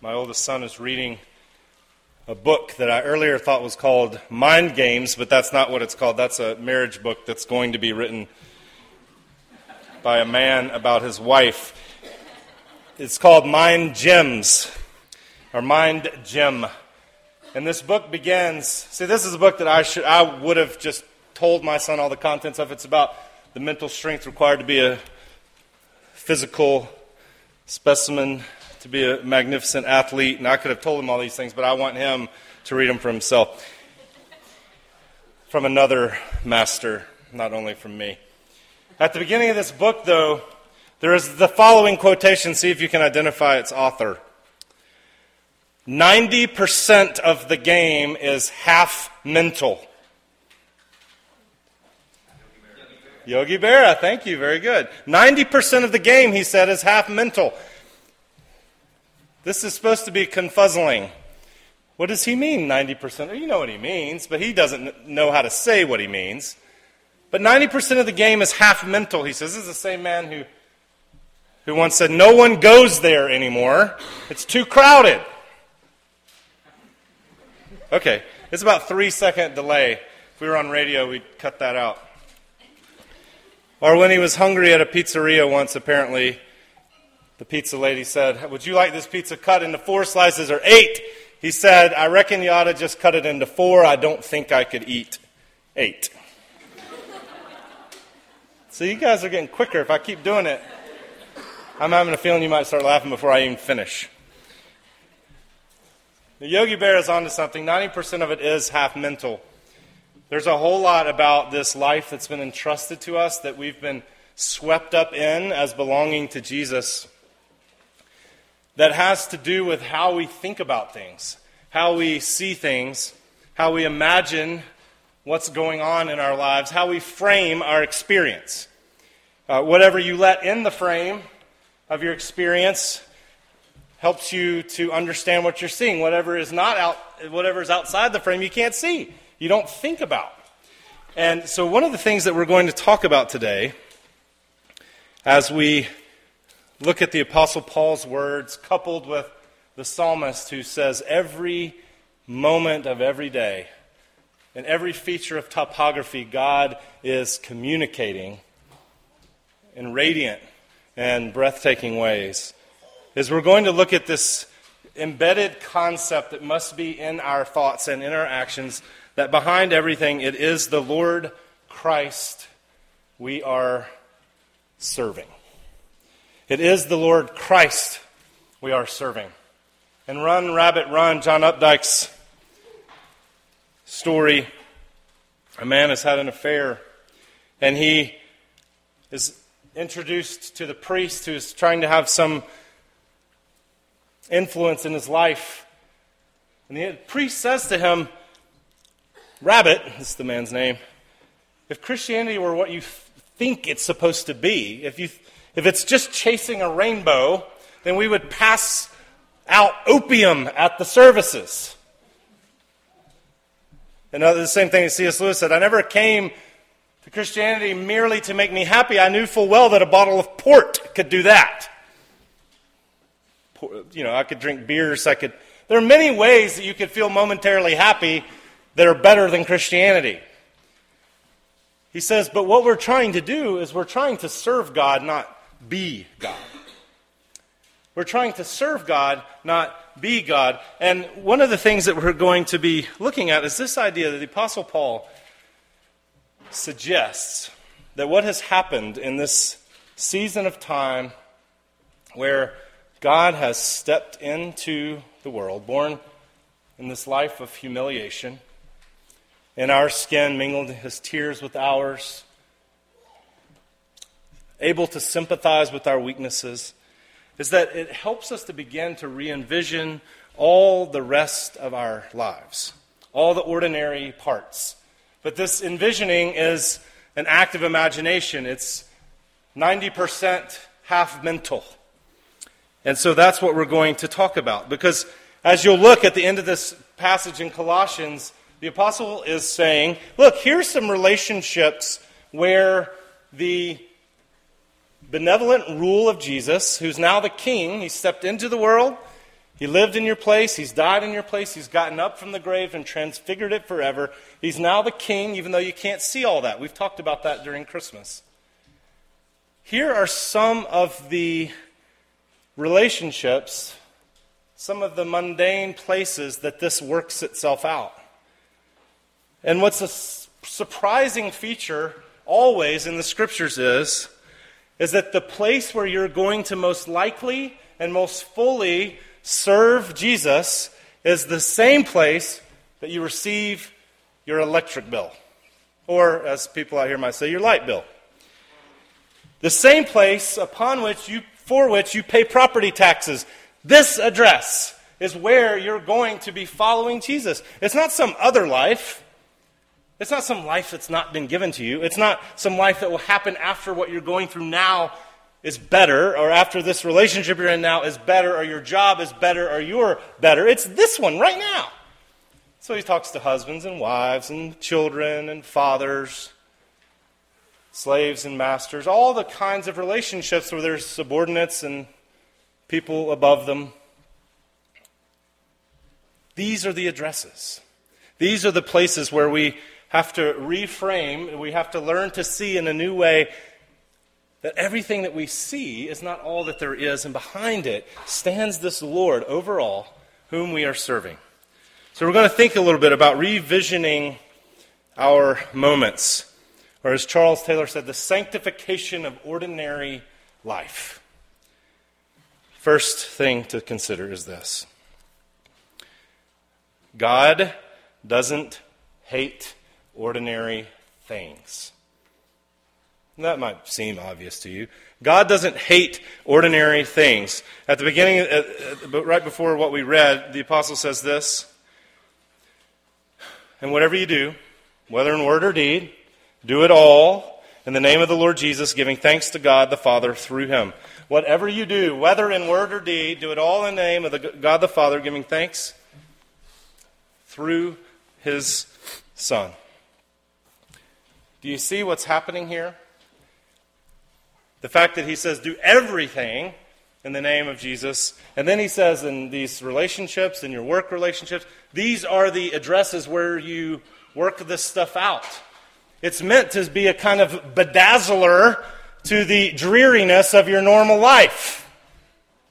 My oldest son is reading a book that I earlier thought was called Mind Games, but that's not what it's called. That's a marriage book that's going to be written by a man about his wife. It's called Mind Gyms, or Mind Gym. And this book begins. See, this is a book that I should I would have just told my son all the contents of. It's about the mental strength required to be a physical specimen, to be a magnificent athlete, and I could have told him all these things, but I want him to read them for himself. From another master, not only from me. At the beginning of this book, though, there is the following quotation. See if you can identify its author. 90% of the game is half mental. Yogi Berra, thank you, very good. 90% of the game, he said, is half mental. This is supposed to be confuzzling. What does he mean, 90%? You know what he means, but he doesn't know how to say what he means. But 90% of the game is half mental, he says. This is the same man who, who once said, No one goes there anymore. It's too crowded. Okay, it's about three second delay. If we were on radio, we'd cut that out. Or when he was hungry at a pizzeria once, apparently, the pizza lady said, Would you like this pizza cut into four slices or eight? He said, I reckon you ought to just cut it into four. I don't think I could eat eight. so you guys are getting quicker. If I keep doing it, I'm having a feeling you might start laughing before I even finish. The Yogi Bear is onto something. 90% of it is half mental. There's a whole lot about this life that's been entrusted to us that we've been swept up in as belonging to Jesus that has to do with how we think about things, how we see things, how we imagine what's going on in our lives, how we frame our experience. Uh, whatever you let in the frame of your experience helps you to understand what you're seeing. Whatever is not out, whatever is outside the frame, you can't see you don't think about. And so, one of the things that we're going to talk about today, as we look at the Apostle Paul's words, coupled with the psalmist who says, Every moment of every day, in every feature of topography, God is communicating in radiant and breathtaking ways. Is we're going to look at this embedded concept that must be in our thoughts and in our actions that behind everything, it is the Lord Christ we are serving. It is the Lord Christ we are serving. And Run, Rabbit, Run, John Updike's story a man has had an affair, and he is introduced to the priest who is trying to have some influence in his life. And the priest says to him, Rabbit, this is the man's name, if Christianity were what you think it's supposed to be, if, you, if it's just chasing a rainbow, then we would pass out opium at the services. And the same thing C.S. Lewis said I never came to Christianity merely to make me happy. I knew full well that a bottle of port could do that. You know, I could drink beers, I could. There are many ways that you could feel momentarily happy that are better than Christianity. He says, but what we're trying to do is we're trying to serve God, not be God. We're trying to serve God, not be God. And one of the things that we're going to be looking at is this idea that the Apostle Paul suggests that what has happened in this season of time where God has stepped into the world, born in this life of humiliation, in our skin, mingled his tears with ours, able to sympathize with our weaknesses, is that it helps us to begin to re envision all the rest of our lives, all the ordinary parts. But this envisioning is an act of imagination, it's 90% half mental. And so that's what we're going to talk about. Because as you'll look at the end of this passage in Colossians, the apostle is saying, look, here's some relationships where the benevolent rule of Jesus, who's now the king, he stepped into the world, He lived in your place. He's died in your place. He's gotten up from the grave and transfigured it forever. He's now the king, even though you can't see all that. We've talked about that during Christmas. Here are some of the relationships, some of the mundane places that this works itself out. And what's a surprising feature always in the scriptures is is that the place where you're going to most likely and most fully serve Jesus is the same place that you receive your electric bill, or as people out here might say, your light bill. The same place upon which you, for which you pay property taxes. This address is where you're going to be following Jesus. It's not some other life. It's not some life that's not been given to you. It's not some life that will happen after what you're going through now is better, or after this relationship you're in now is better, or your job is better, or you're better. It's this one right now. So he talks to husbands and wives and children and fathers, slaves and masters, all the kinds of relationships where there's subordinates and people above them. These are the addresses. These are the places where we have to reframe, we have to learn to see in a new way that everything that we see is not all that there is, and behind it stands this Lord over all, whom we are serving. So we're going to think a little bit about revisioning our moments, or as Charles Taylor said, the sanctification of ordinary life. First thing to consider is this God doesn't hate ordinary things. That might seem obvious to you. God doesn't hate ordinary things. At the beginning, uh, uh, but right before what we read, the apostle says this And whatever you do, whether in word or deed, do it all in the name of the Lord Jesus, giving thanks to God the Father through him. Whatever you do, whether in word or deed, do it all in the name of the God the Father, giving thanks through his Son. Do you see what's happening here? The fact that he says, do everything in the name of Jesus. And then he says, in these relationships, in your work relationships, these are the addresses where you work this stuff out. It's meant to be a kind of bedazzler to the dreariness of your normal life.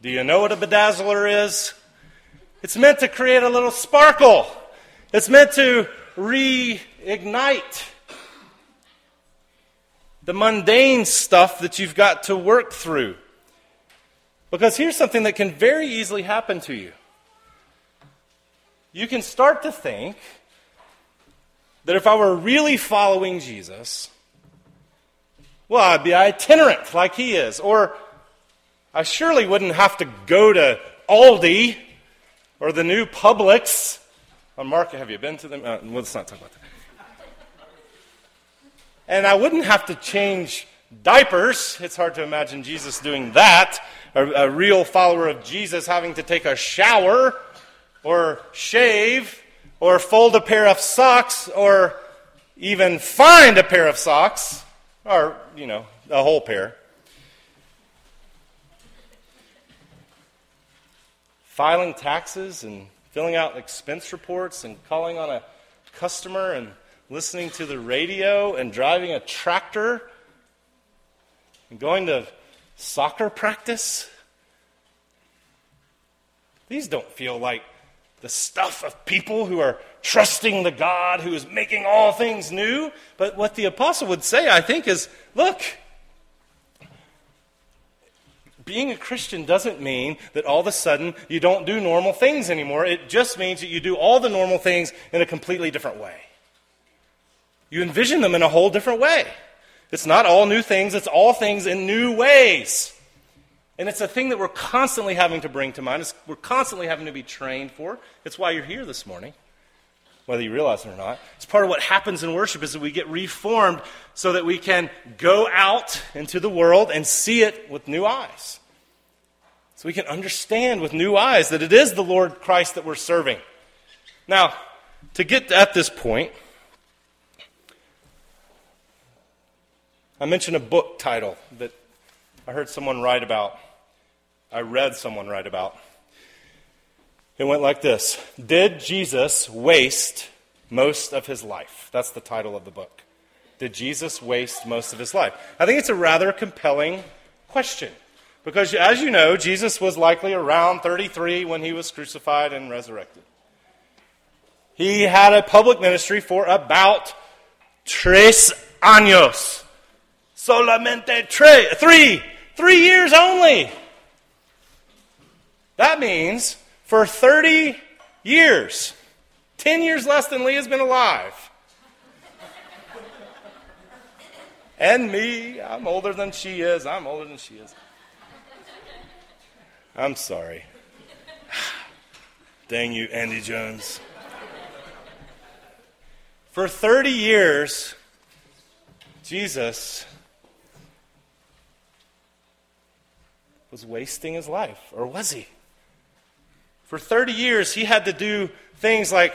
Do you know what a bedazzler is? It's meant to create a little sparkle. It's meant to reignite the mundane stuff that you've got to work through. Because here's something that can very easily happen to you. You can start to think that if I were really following Jesus, well, I'd be itinerant like he is. Or I surely wouldn't have to go to Aldi or the new Publix. Oh, Mark, have you been to them? Uh, let's not talk about that. And I wouldn't have to change diapers. It's hard to imagine Jesus doing that. A, a, real follower of Jesus having to take a shower or shave or fold a pair of socks or even find a pair of socks or, you know, a whole pair. Filing taxes and filling out expense reports and calling on a customer and listening to the radio and driving a tractor and going to soccer practice. These don't feel like the stuff of people who are trusting the God who is making all things new. But what the apostle would say, I think, is look, being a Christian doesn't mean that all of a sudden you don't do normal things anymore. It just means that you do all the normal things in a completely different way. You envision them in a whole different way. It's not all new things, it's all things in new ways. And it's a thing that we're constantly having to bring to mind. It's, we're constantly having to be trained for. It's why you're here this morning, whether you realize it or not. It's part of what happens in worship is that we get reformed so that we can go out into the world and see it with new eyes. So we can understand with new eyes that it is the Lord Christ that we're serving. Now, to get at this point, I mentioned a book title that I heard someone write about. I read someone write about. It went like this Did Jesus waste most of his life? That's the title of the book. Did Jesus waste most of his life? I think it's a rather compelling question. Because, as you know, Jesus was likely around 33 when he was crucified and resurrected. He had a public ministry for about tres años. Solamente tres. Three. Three years only. That means for 30 years, 10 years less than Leah's been alive. And me, I'm older than she is. I'm older than she is. I'm sorry. Dang you, Andy Jones. For 30 years, Jesus was wasting his life, or was he? For 30 years, he had to do things like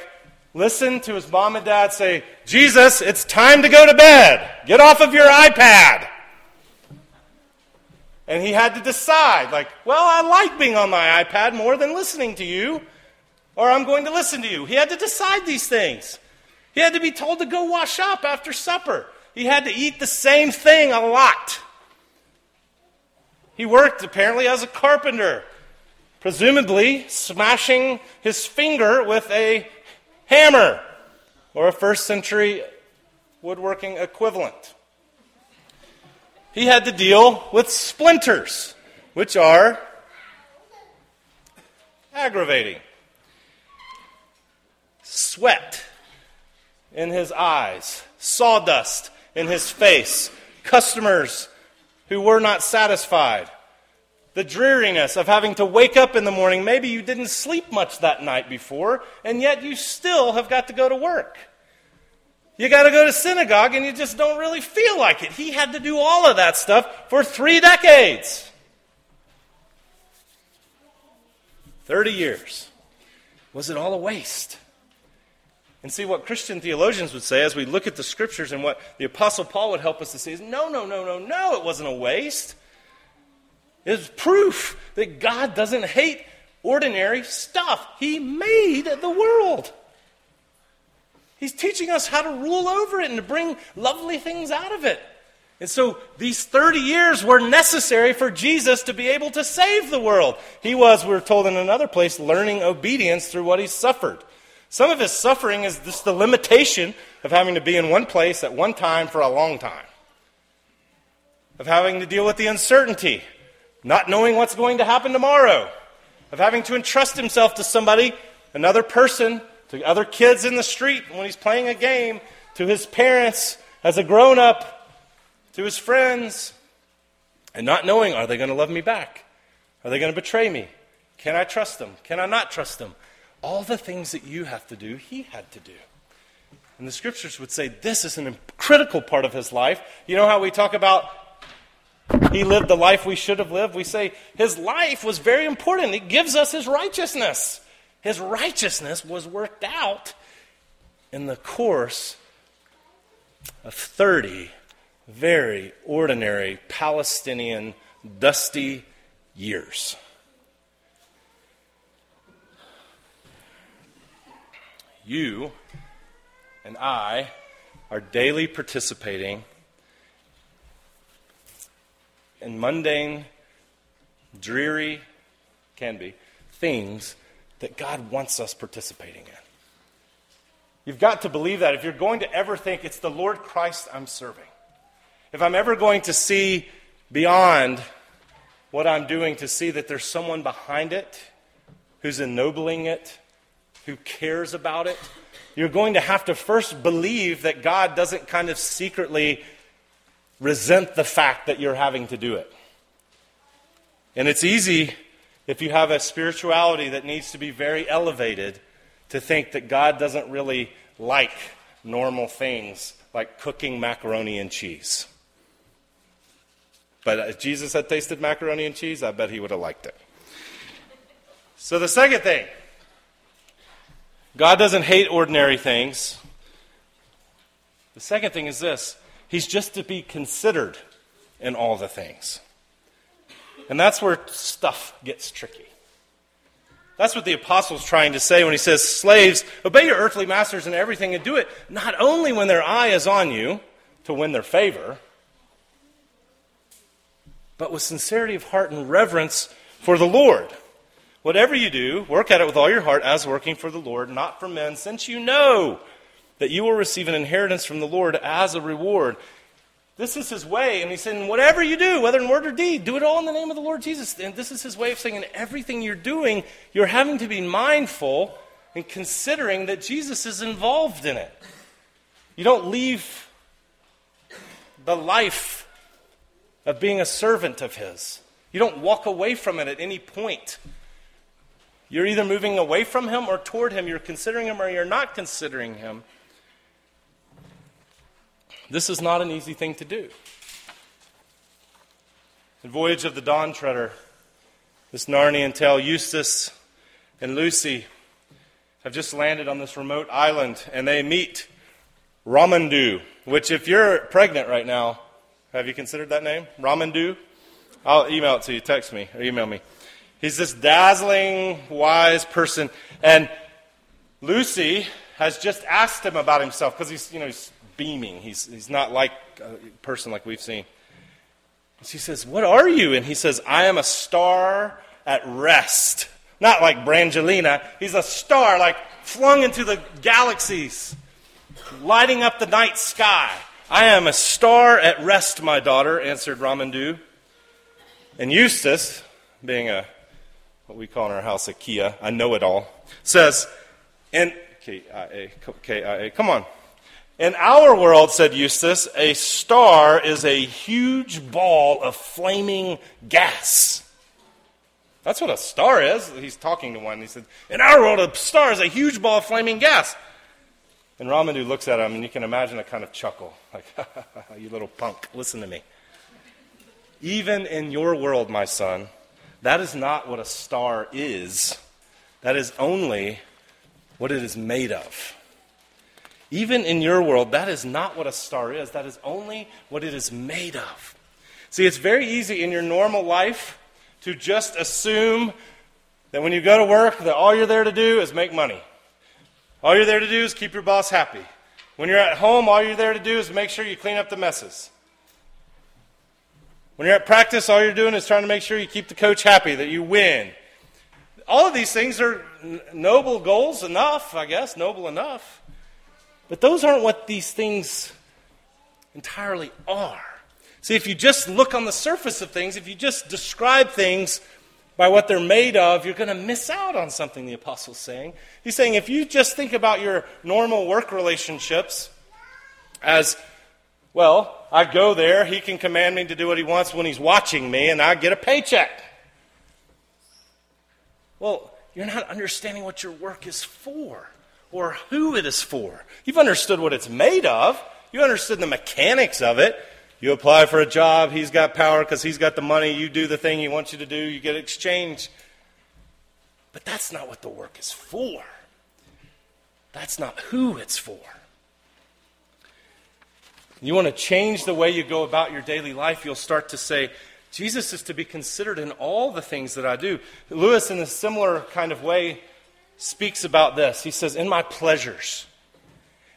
listen to his mom and dad say, Jesus, it's time to go to bed. Get off of your iPad. And he had to decide, like, well, I like being on my iPad more than listening to you, or I'm going to listen to you. He had to decide these things. He had to be told to go wash up after supper. He had to eat the same thing a lot. He worked apparently as a carpenter, presumably smashing his finger with a hammer or a first century woodworking equivalent he had to deal with splinters, which are aggravating. Sweat in his eyes, sawdust in his face, customers who were not satisfied, the dreariness of having to wake up in the morning. Maybe you didn't sleep much that night before, and yet you still have got to go to work. You got to go to synagogue and you just don't really feel like it. He had to do all of that stuff for three decades 30 years. Was it all a waste? And see, what Christian theologians would say as we look at the scriptures and what the Apostle Paul would help us to see is no, no, no, no, no, it wasn't a waste. It's proof that God doesn't hate ordinary stuff. He made the world. He's teaching us how to rule over it and to bring lovely things out of it. And so these 30 years were necessary for Jesus to be able to save the world. He was, we're told in another place, learning obedience through what he suffered. Some of his suffering is just the limitation of having to be in one place at one time for a long time, of having to deal with the uncertainty, not knowing what's going to happen tomorrow, of having to entrust himself to somebody, another person, to other kids in the street when he's playing a game, to his parents as a grown up, to his friends, and not knowing are they going to love me back? Are they going to betray me? Can I trust them? Can I not trust them? All the things that you have to do, he had to do. And the scriptures would say this is a critical part of his life. You know how we talk about he lived the life we should have lived? We say his life was very important. It gives us his righteousness. His righteousness was worked out in the course of 30 very ordinary Palestinian dusty years. You and I are daily participating in mundane, dreary, can be, things that God wants us participating in. You've got to believe that if you're going to ever think it's the Lord Christ I'm serving, if I'm ever going to see beyond what I'm doing to see that there's someone behind it who's ennobling it, who cares about it, you're going to have to first believe that God doesn't kind of secretly resent the fact that you're having to do it. And it's easy if you have a spirituality that needs to be very elevated, to think that God doesn't really like normal things like cooking macaroni and cheese. But if Jesus had tasted macaroni and cheese, I bet he would have liked it. So, the second thing God doesn't hate ordinary things. The second thing is this He's just to be considered in all the things. And that's where stuff gets tricky. That's what the apostle's trying to say when he says, Slaves, obey your earthly masters in everything and do it not only when their eye is on you to win their favor, but with sincerity of heart and reverence for the Lord. Whatever you do, work at it with all your heart as working for the Lord, not for men, since you know that you will receive an inheritance from the Lord as a reward. This is his way. And he said, whatever you do, whether in word or deed, do it all in the name of the Lord Jesus. And this is his way of saying, in everything you're doing, you're having to be mindful and considering that Jesus is involved in it. You don't leave the life of being a servant of his. You don't walk away from it at any point. You're either moving away from him or toward him. You're considering him or you're not considering him. This is not an easy thing to do. The voyage of the Dawn Treader, this Narnian tale, Eustace and Lucy have just landed on this remote island and they meet Ramandu, which, if you're pregnant right now, have you considered that name? Ramandu? I'll email it to you. Text me or email me. He's this dazzling, wise person. And Lucy has just asked him about himself because he's, you know, he's beaming. He's, he's not like a person like we've seen. She says, What are you? And he says, I am a star at rest. Not like Brangelina. He's a star, like flung into the galaxies, lighting up the night sky. I am a star at rest, my daughter, answered Ramandu. And Eustace, being a what we call in our house a Kia, I know it all, says, and K-I-A, K-I-A, come on. In our world, said Eustace, a star is a huge ball of flaming gas. That's what a star is. He's talking to one. He said, In our world, a star is a huge ball of flaming gas. And Ramandu looks at him, and you can imagine a kind of chuckle like, You little punk, listen to me. Even in your world, my son, that is not what a star is. That is only what it is made of. Even in your world, that is not what a star is. That is only what it is made of. See, it's very easy in your normal life to just assume that when you go to work, that all you're there to do is make money. All you're there to do is keep your boss happy. When you're at home, all you're there to do is make sure you clean up the messes. When you're at practice, all you're doing is trying to make sure you keep the coach happy, that you win. All of these things are noble goals enough, I guess, noble enough. But those aren't what these things entirely are. See, if you just look on the surface of things, if you just describe things by what they're made of, you're going to miss out on something the apostle's saying. He's saying if you just think about your normal work relationships as, well, I go there, he can command me to do what he wants when he's watching me, and I get a paycheck. Well, you're not understanding what your work is for or who it is for. You've understood what it's made of, you understood the mechanics of it. You apply for a job, he's got power because he's got the money, you do the thing he wants you to do, you get exchange. But that's not what the work is for. That's not who it's for. You want to change the way you go about your daily life, you'll start to say, Jesus is to be considered in all the things that I do. Lewis, in a similar kind of way, speaks about this. He says, In my pleasures,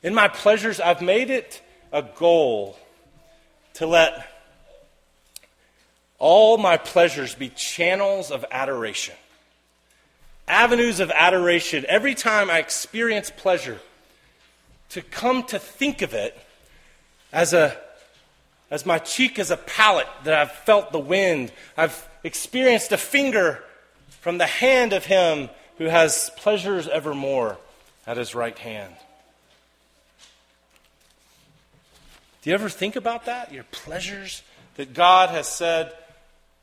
in my pleasures, I've made it a goal to let all my pleasures be channels of adoration, avenues of adoration. Every time I experience pleasure, to come to think of it as a as my cheek is a palate that I've felt the wind. I've experienced a finger from the hand of him who has pleasures evermore at his right hand. Do you ever think about that? Your pleasures that God has said,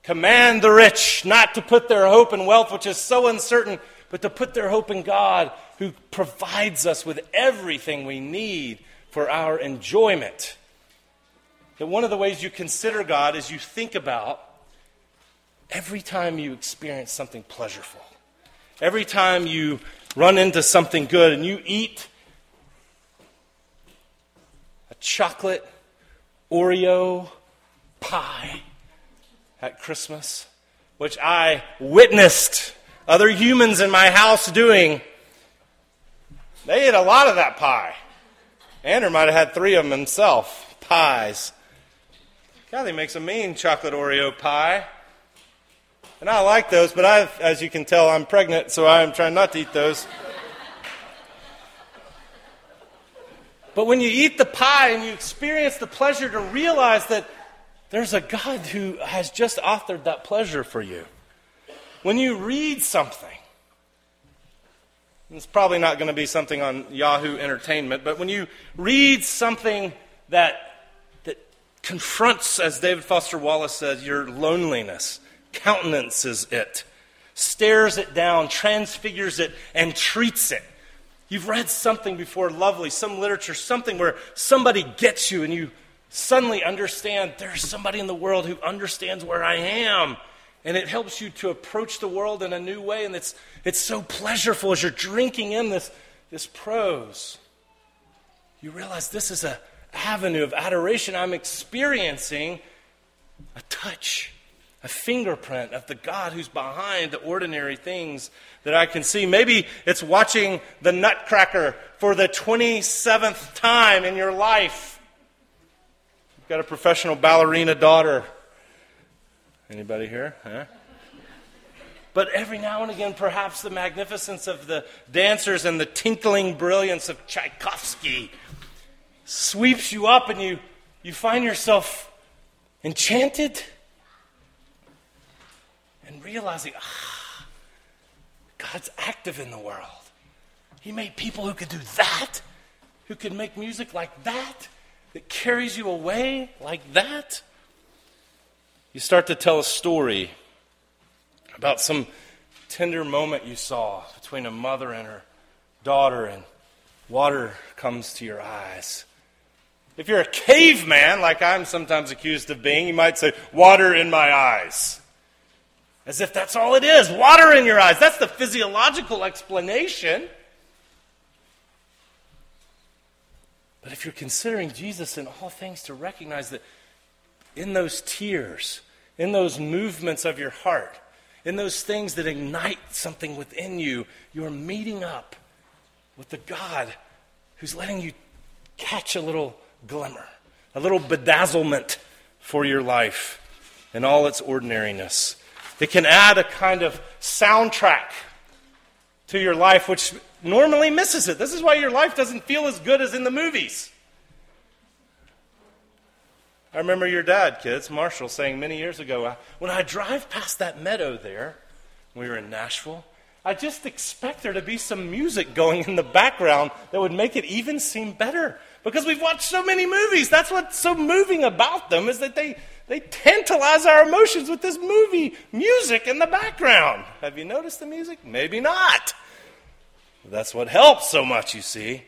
command the rich not to put their hope in wealth, which is so uncertain, but to put their hope in God, who provides us with everything we need for our enjoyment. That one of the ways you consider God is you think about every time you experience something pleasurable. Every time you run into something good and you eat a chocolate Oreo pie at Christmas, which I witnessed other humans in my house doing? They ate a lot of that pie. Andrew might have had three of them himself. Pies. Kathy makes a mean chocolate Oreo pie. And I like those, but I, as you can tell, I'm pregnant, so I'm trying not to eat those. but when you eat the pie and you experience the pleasure to realize that there's a God who has just authored that pleasure for you. When you read something, it's probably not going to be something on Yahoo Entertainment, but when you read something that confronts, as David Foster Wallace says, your loneliness, countenances it, stares it down, transfigures it, and treats it. You've read something before, lovely, some literature, something where somebody gets you and you suddenly understand there's somebody in the world who understands where I am. And it helps you to approach the world in a new way. And it's, it's so pleasurable as you're drinking in this, this prose. You realize this is an avenue of adoration. I'm experiencing a touch a fingerprint of the God who's behind the ordinary things that I can see. Maybe it's watching the Nutcracker for the 27th time in your life. You've got a professional ballerina daughter. Anybody here? Huh? But every now and again, perhaps the magnificence of the dancers and the tinkling brilliance of Tchaikovsky sweeps you up and you, you find yourself enchanted and realizing, ah, God's active in the world. He made people who could do that, who could make music like that, that carries you away like that. You start to tell a story about some tender moment you saw between a mother and her daughter, and water comes to your eyes. If you're a caveman, like I'm sometimes accused of being, you might say, Water in my eyes. As if that's all it is water in your eyes. That's the physiological explanation. But if you're considering Jesus in all things, to recognize that in those tears, in those movements of your heart, in those things that ignite something within you, you're meeting up with the God who's letting you catch a little glimmer, a little bedazzlement for your life in all its ordinariness. It can add a kind of soundtrack to your life, which normally misses it. This is why your life doesn't feel as good as in the movies. I remember your dad, kids, Marshall, saying many years ago, when I drive past that meadow there, we were in Nashville, I just expect there to be some music going in the background that would make it even seem better. Because we've watched so many movies. That's what's so moving about them is that they, they tantalize our emotions with this movie music in the background. Have you noticed the music? Maybe not. That's what helps so much, you see.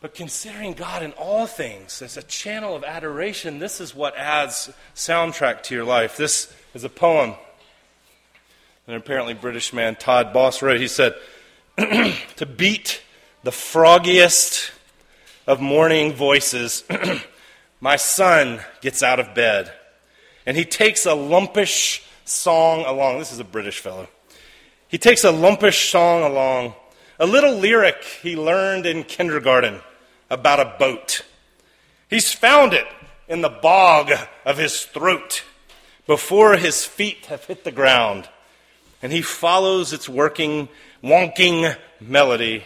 But considering God in all things as a channel of adoration, this is what adds soundtrack to your life. This is a poem. An apparently British man, Todd Boss, wrote. He said, To beat the froggiest of morning voices, my son gets out of bed and he takes a lumpish song along. This is a British fellow. He takes a lumpish song along, a little lyric he learned in kindergarten about a boat. He's found it in the bog of his throat before his feet have hit the ground. And he follows its working, wonking melody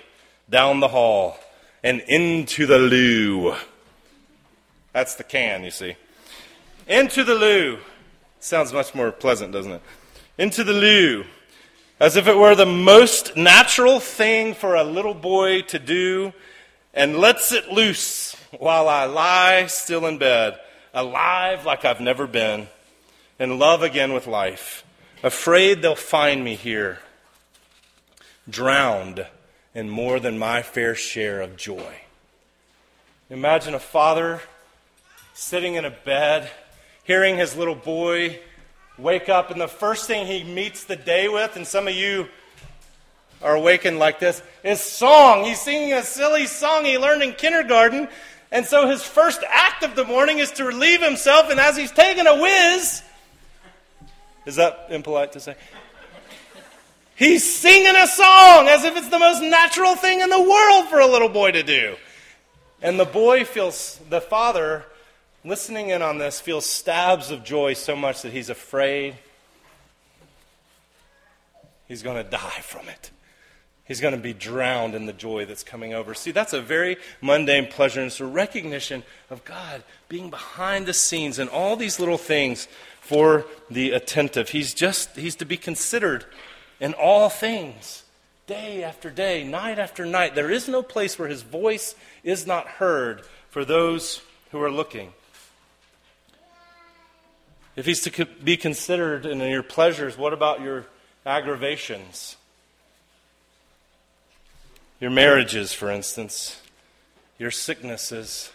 down the hall and into the loo. That's the can, you see. Into the loo. Sounds much more pleasant, doesn't it? Into the loo. As if it were the most natural thing for a little boy to do, and lets it loose while I lie still in bed, alive like I've never been, in love again with life, afraid they'll find me here, drowned in more than my fair share of joy. Imagine a father sitting in a bed, hearing his little boy wake up, and the first thing he meets the day with, and some of you are awakened like this, is song. He's singing a silly song he learned in kindergarten. And so his first act of the morning is to relieve himself, and as he's taking a whiz, is that impolite to say? He's singing a song as if it's the most natural thing in the world for a little boy to do. And the boy feels, the father, listening in on this, feels stabs of joy so much that he's afraid he's going to die from it. He's going to be drowned in the joy that's coming over. See, that's a very mundane pleasure, and it's a recognition of God being behind the scenes and all these little things for the attentive. He's just, he's to be considered in all things, day after day, night after night. There is no place where his voice is not heard for those who are looking. If he's to be considered in your pleasures, what about your aggravations? Your marriages, for instance, your sicknesses.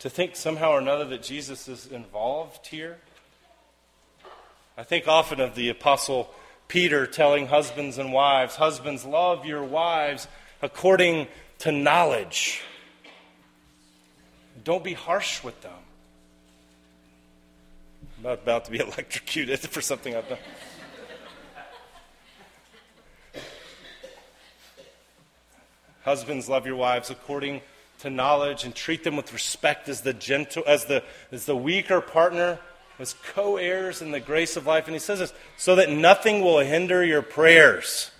To think somehow or another that Jesus is involved here. I think often of the Apostle Peter telling husbands and wives, Husbands, love your wives according to knowledge. Don't be harsh with them. I'm about to be electrocuted for something I've done. Husbands, love your wives according to knowledge and treat them with respect as the gentle, as the, as the weaker partner, as co heirs in the grace of life. And he says this so that nothing will hinder your prayers.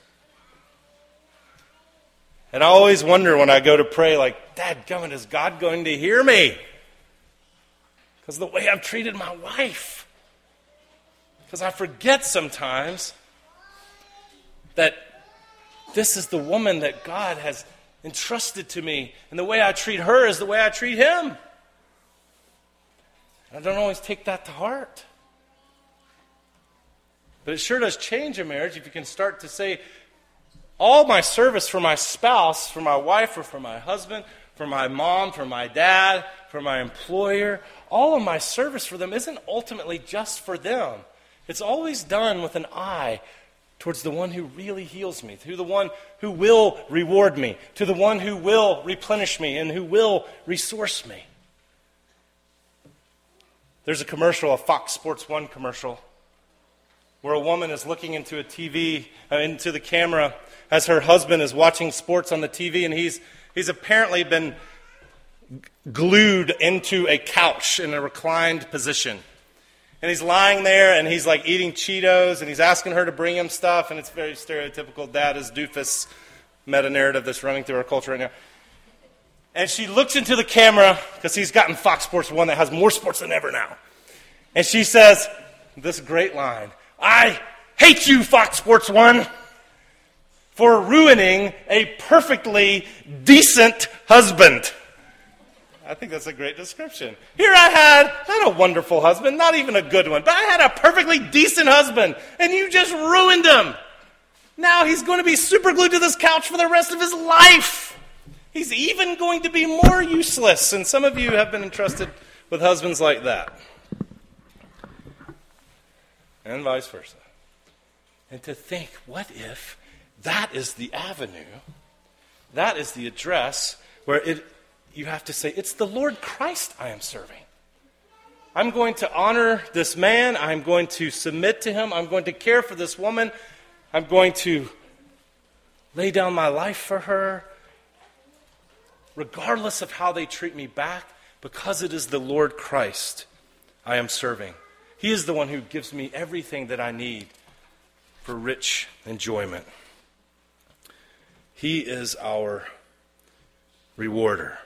And I always wonder when I go to pray, like, Dad, gummit, is God going to hear me? Because the way I've treated my wife. Because I forget sometimes that this is the woman that God has entrusted to me, and the way I treat her is the way I treat him. And I don't always take that to heart. But it sure does change a marriage if you can start to say, all my service for my spouse, for my wife, or for my husband, for my mom, for my dad, for my employer, all of my service for them isn't ultimately just for them. It's always done with an eye towards the one who really heals me, to the one who will reward me, to the one who will replenish me and who will resource me. There's a commercial, a Fox Sports 1 commercial, where a woman is looking into a TV, uh, into the camera, as her husband is watching sports on the TV, and he's, he's apparently been glued into a couch in a reclined position. And he's lying there and he's like eating Cheetos and he's asking her to bring him stuff. And it's very stereotypical dad is doofus meta narrative that's running through our culture right now. And she looks into the camera because he's gotten Fox Sports 1 that has more sports than ever now. And she says this great line I hate you, Fox Sports 1, for ruining a perfectly decent husband. I think that's a great description. Here I had, had a wonderful husband, not even a good one, but I had a perfectly decent husband, and you just ruined him. Now he's going to be super glued to this couch for the rest of his life. He's even going to be more useless. And some of you have been entrusted with husbands like that. And vice versa. And to think, what if that is the avenue, that is the address where it you have to say, It's the Lord Christ I am serving. I'm going to honor this man. I'm going to submit to him. I'm going to care for this woman. I'm going to lay down my life for her, regardless of how they treat me back, because it is the Lord Christ I am serving. He is the one who gives me everything that I need for rich enjoyment. He is our rewarder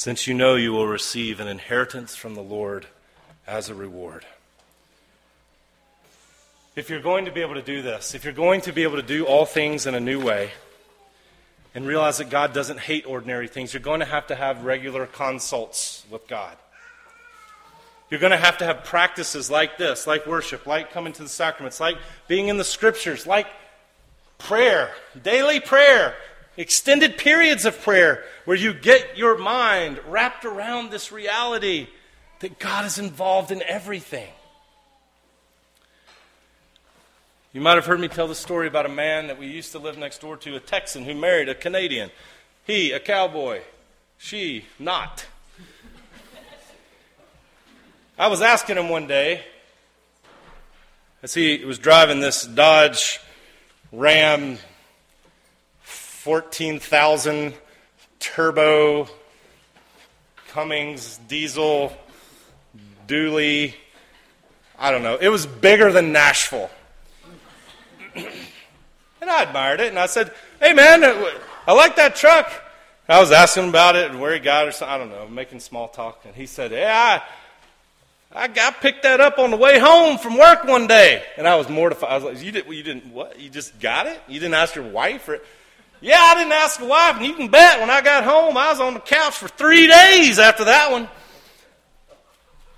since you know you will receive an inheritance from the Lord as a reward. If you're going to be able to do this, if you're going to be able to do all things in a new way, and realize that God doesn't hate ordinary things, you're going to have to have regular consults with God. You're going to have to have practices like this, like worship, like coming to the sacraments, like being in the scriptures, like prayer, daily prayer, extended periods of prayer where you get your mind wrapped around this reality that God is involved in everything. You might have heard me tell the story about a man that we used to live next door to, a Texan who married a Canadian. He, a cowboy. She, not. I was asking him one day, as he was driving this Dodge Ram 14,000 turbo Cummins diesel dually. I don't know. It was bigger than Nashville. And I admired it, and I said, Hey, man, uh, I like that truck. I was asking about it and where he got it or something. I don't know, making small talk. And he said, Yeah, I, I got picked that up on the way home from work one day. And I was mortified. I was like, You, did, you didn't what? You just got it? You didn't ask your wife? Or, yeah, I didn't ask the wife. And you can bet when I got home, I was on the couch for three days after that one.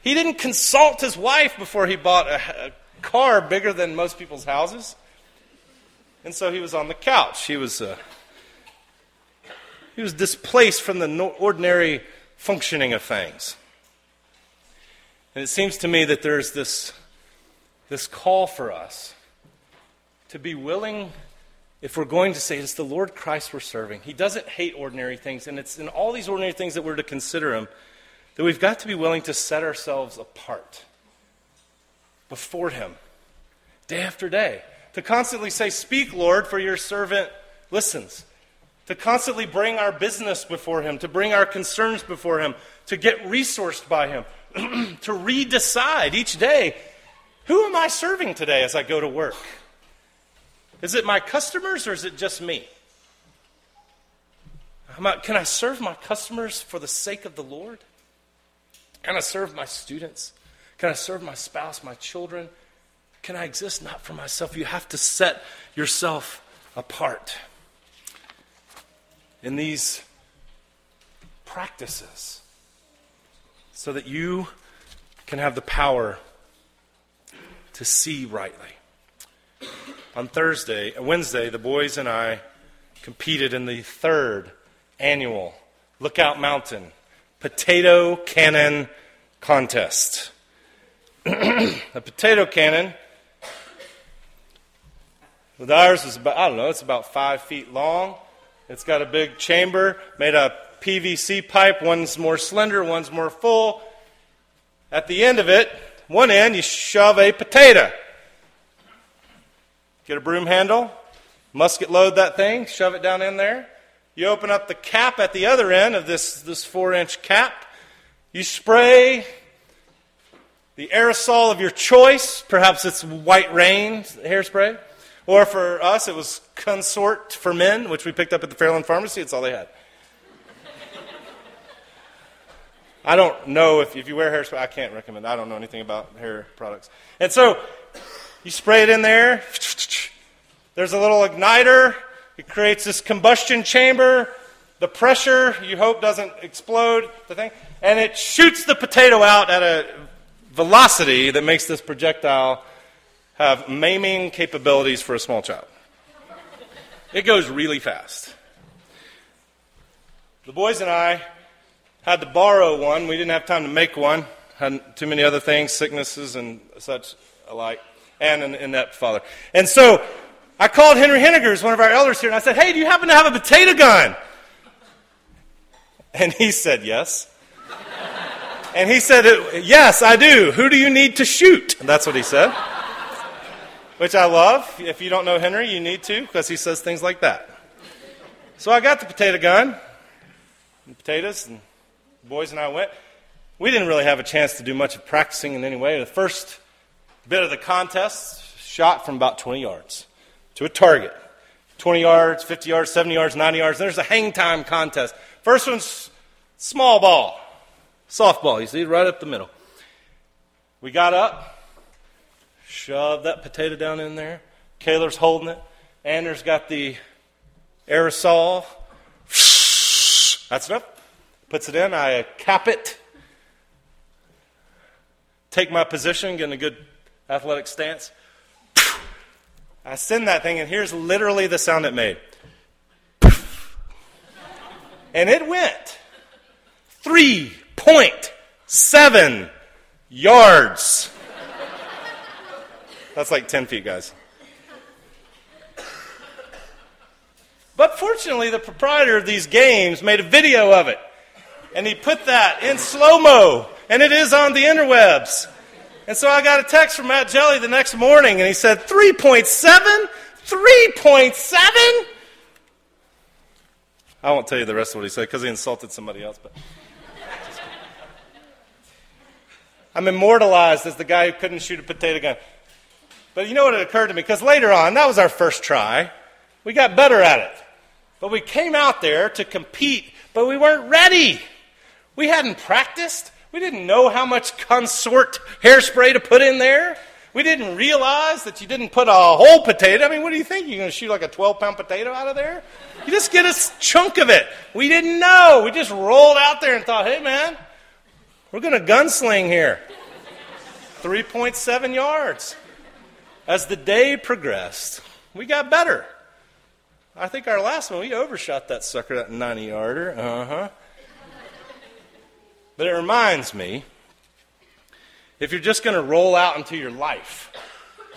He didn't consult his wife before he bought a, a car bigger than most people's houses. And so he was on the couch. He was. Uh, he was displaced from the ordinary functioning of things. And it seems to me that there's this, this call for us to be willing, if we're going to say it's the Lord Christ we're serving, He doesn't hate ordinary things, and it's in all these ordinary things that we're to consider Him, that we've got to be willing to set ourselves apart before Him day after day. To constantly say, Speak, Lord, for your servant listens to constantly bring our business before Him, to bring our concerns before Him, to get resourced by Him, to redecide each day who am I serving today as I go to work? Is it my customers or is it just me? Can I serve my customers for the sake of the Lord? Can I serve my students? Can I serve my spouse, my children? Can I exist not for myself? You have to set yourself apart in these practices so that you can have the power to see rightly. On Thursday, uh, Wednesday, the boys and I competed in the third annual Lookout Mountain Potato Cannon Contest. a potato cannon, with ours was about, I don't know, it's about five feet long. It's got a big chamber made of PVC pipe. One's more slender, one's more full. At the end of it, one end, you shove a potato. Get a broom handle, musket load that thing, shove it down in there. You open up the cap at the other end of this, this four inch cap. You spray the aerosol of your choice. Perhaps it's white rain hairspray. Or for us, it was Consort for Men, which we picked up at the Fairyland Pharmacy. It's all they had. I don't know if, if you wear hairspray, I can't recommend. I don't know anything about hair products. And so you spray it in there. There's a little igniter. It creates this combustion chamber. The pressure, you hope, doesn't explode the thing. And it shoots the potato out at a velocity that makes this projectile have maiming capabilities for a small child. It goes really fast. The boys and I had to borrow one. We didn't have time to make one. Had too many other things, sicknesses and such alike, and an inept father. And so I called Henry Hennigers, one of our elders here, and I said, Hey, do you happen to have a potato gun? And he said, Yes. and he said, Yes, I do. Who do you need to shoot? And That's what he said which I love. If you don't know Henry, you need to because he says things like that. So I got the potato gun, and potatoes, and the boys and I went. We didn't really have a chance to do much of practicing in any way. The first bit of the contest shot from about 20 yards to a target 20 yards, 50 yards, 70 yards, 90 yards. There's a hang time contest. First one's small ball, softball, you see, right up the middle. We got up, Shove that potato down in there. Kaylor's holding it. Anders got the aerosol. That's enough. Puts it in. I cap it. Take my position, get in a good athletic stance. I send that thing, and here's literally the sound it made. And it went 3.7 yards. That's like 10 feet, guys. But fortunately, the proprietor of these games made a video of it. And he put that in slow mo. And it is on the interwebs. And so I got a text from Matt Jelly the next morning, and he said, 3.7? 3.7? I won't tell you the rest of what he said because he insulted somebody else. But I'm immortalized as the guy who couldn't shoot a potato gun. But you know what it occurred to me? Because later on, that was our first try. We got better at it. But we came out there to compete, but we weren't ready. We hadn't practiced. We didn't know how much consort hairspray to put in there. We didn't realize that you didn't put a whole potato. I mean, what do you think? You're going to shoot like a 12 pound potato out of there? You just get a chunk of it. We didn't know. We just rolled out there and thought, hey, man, we're going to gunsling here. 3.7 yards. As the day progressed, we got better. I think our last one, we overshot that sucker, that 90 yarder. Uh huh. But it reminds me if you're just going to roll out into your life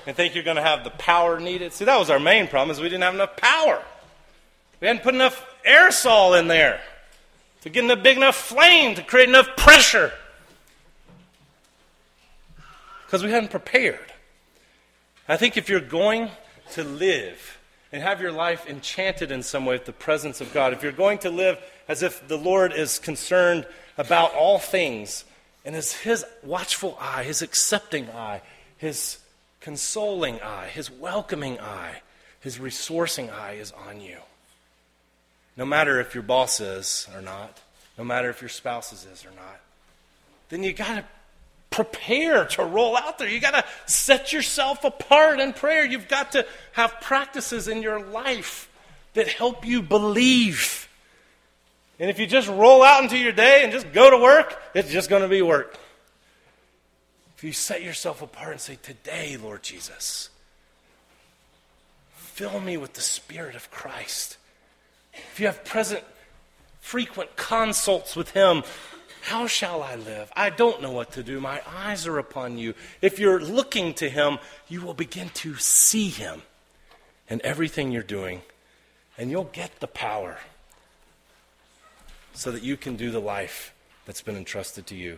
and think you're going to have the power needed, see, that was our main problem is we didn't have enough power. We hadn't put enough aerosol in there to get a big enough flame to create enough pressure because we hadn't prepared. I think if you're going to live and have your life enchanted in some way with the presence of God, if you're going to live as if the Lord is concerned about all things, and as his watchful eye, his accepting eye, his consoling eye, his welcoming eye, his resourcing eye is on you. No matter if your boss is or not, no matter if your spouse is or not, then you got to prepare to roll out there. You got to set yourself apart in prayer. You've got to have practices in your life that help you believe. And if you just roll out into your day and just go to work, it's just going to be work. If you set yourself apart and say, Today, Lord Jesus, fill me with the Spirit of Christ. If you have present, frequent consults with Him, how shall I live? I don't know what to do. My eyes are upon you. If you're looking to Him, you will begin to see Him in everything you're doing, and you'll get the power so that you can do the life that's been entrusted to you.